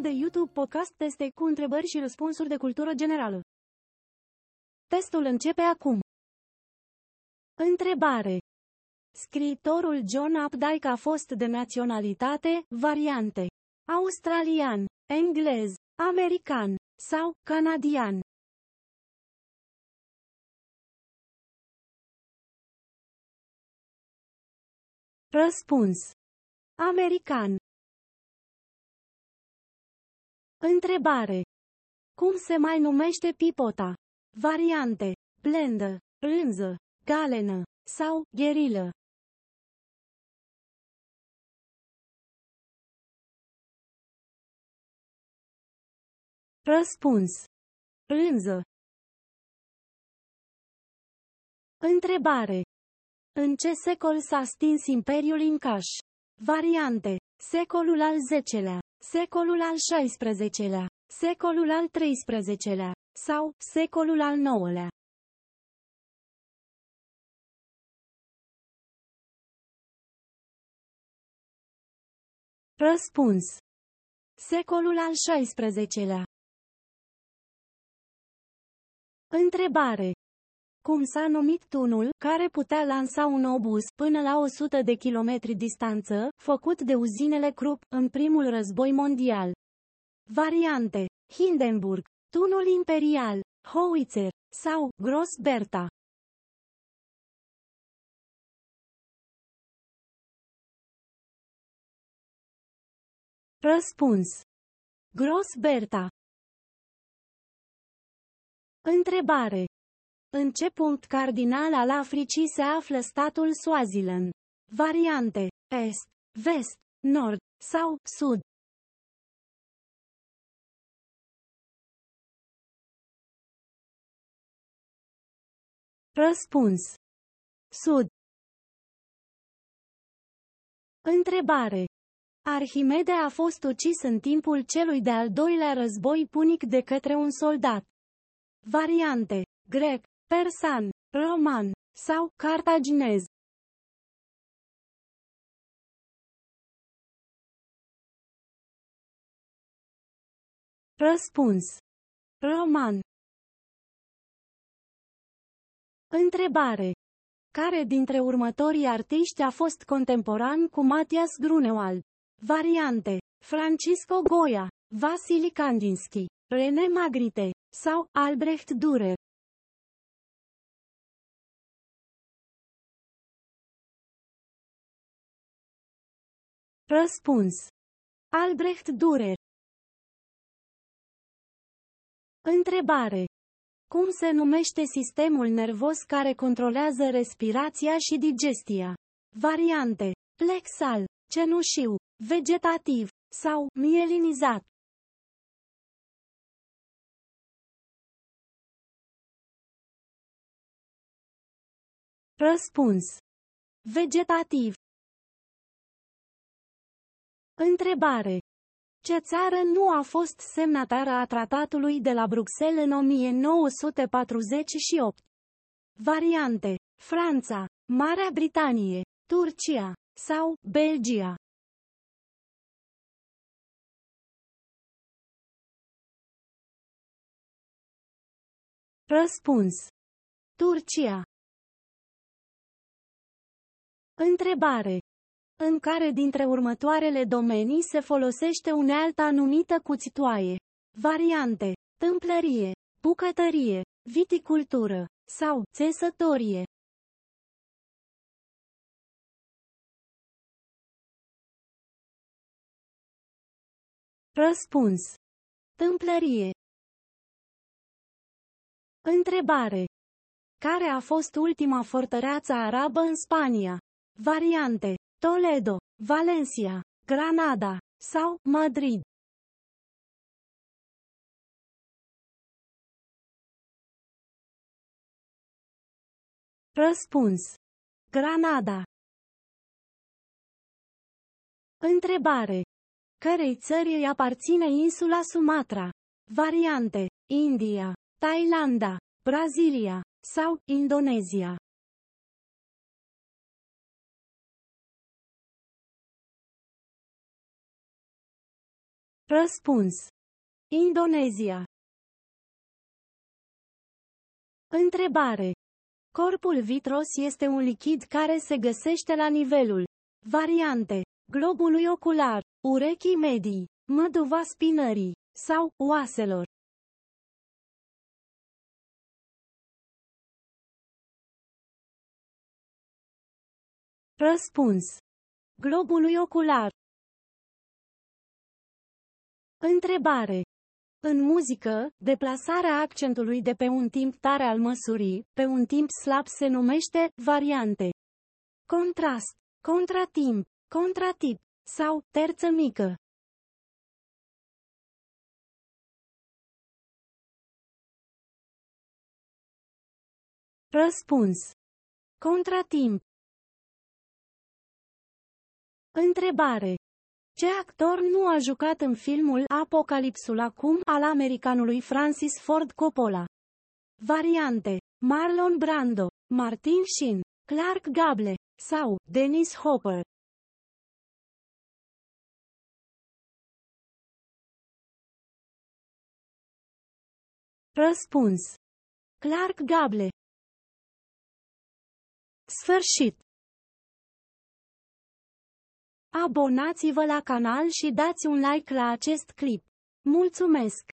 Canalul de YouTube Podcast Teste cu întrebări și răspunsuri de cultură generală. Testul începe acum. Întrebare. Scriitorul John Updike a fost de naționalitate, variante, australian, englez, american sau canadian. Răspuns. American. Întrebare. Cum se mai numește pipota? Variante. Blendă, rânză, galenă sau gherilă. Răspuns. Rânză. Întrebare. În ce secol s-a stins Imperiul Incaș? Variante. Secolul al X-lea, secolul al XVI-lea, secolul al XIII-lea sau secolul al IX-lea. Răspuns. Secolul al XVI-lea. Întrebare. Cum s-a numit tunul care putea lansa un obuz până la 100 de kilometri distanță, făcut de uzinele Krupp în primul război mondial? Variante. Hindenburg, tunul imperial, Howitzer sau Gross Bertha. Răspuns. Gross Bertha. Întrebare. În ce punct cardinal al Africii se află statul Swaziland? Variante. Est, vest, nord sau sud. Răspuns. Sud. Întrebare. Arhimede a fost ucis în timpul celui de-al doilea război punic de către un soldat. Variante. Grec, persan, roman sau cartaginez. Răspuns. Roman. Întrebare. Care dintre următorii artiști a fost contemporan cu Matias Grunewald? Variante. Francisco Goya, Vasili Kandinsky, René Magritte sau Albrecht Dürer. Răspuns. Albrecht Dürer. Întrebare. Cum se numește sistemul nervos care controlează respirația și digestia? Variante. Plexal, cenușiu, vegetativ sau mielinizat. Răspuns. Vegetativ. Întrebare. Ce țară nu a fost semnatară a tratatului de la Bruxelles în 1948? Variante. Franța, Marea Britanie, Turcia sau Belgia. Răspuns. Turcia. Întrebare. În care dintre următoarele domenii se folosește unealta numită cuțitoaie? Variante. Tâmplărie, bucătărie, viticultură sau țesătorie. Răspuns. Tâmplărie. Întrebare. Care a fost ultima fortăreață arabă în Spania? Variante. Toledo, Valencia, Granada sau Madrid. Răspuns. Granada. Întrebare. Cărei țări îi aparține insula Sumatra? Variante. India, Thailanda, Brazilia sau Indonezia. Răspuns. Indonezia. Întrebare. Corpul vitros este un lichid care se găsește la nivelul variante globului ocular, urechii medii, măduva spinării sau oaselor. Răspuns. Globului ocular. Întrebare. În muzică, deplasarea accentului de pe un timp tare al măsurii, pe un timp slab se numește variante. Contrast, contratimp, contratip sau terță mică. Răspuns. Contratimp. Întrebare. Ce actor nu a jucat în filmul Apocalipsul acum al americanului Francis Ford Coppola? Variante. Marlon Brando, Martin Sheen, Clark Gable sau Dennis Hopper. Răspuns. Clark Gable. Sfârșit. Abonați-vă la canal și dați un like la acest clip. Mulțumesc!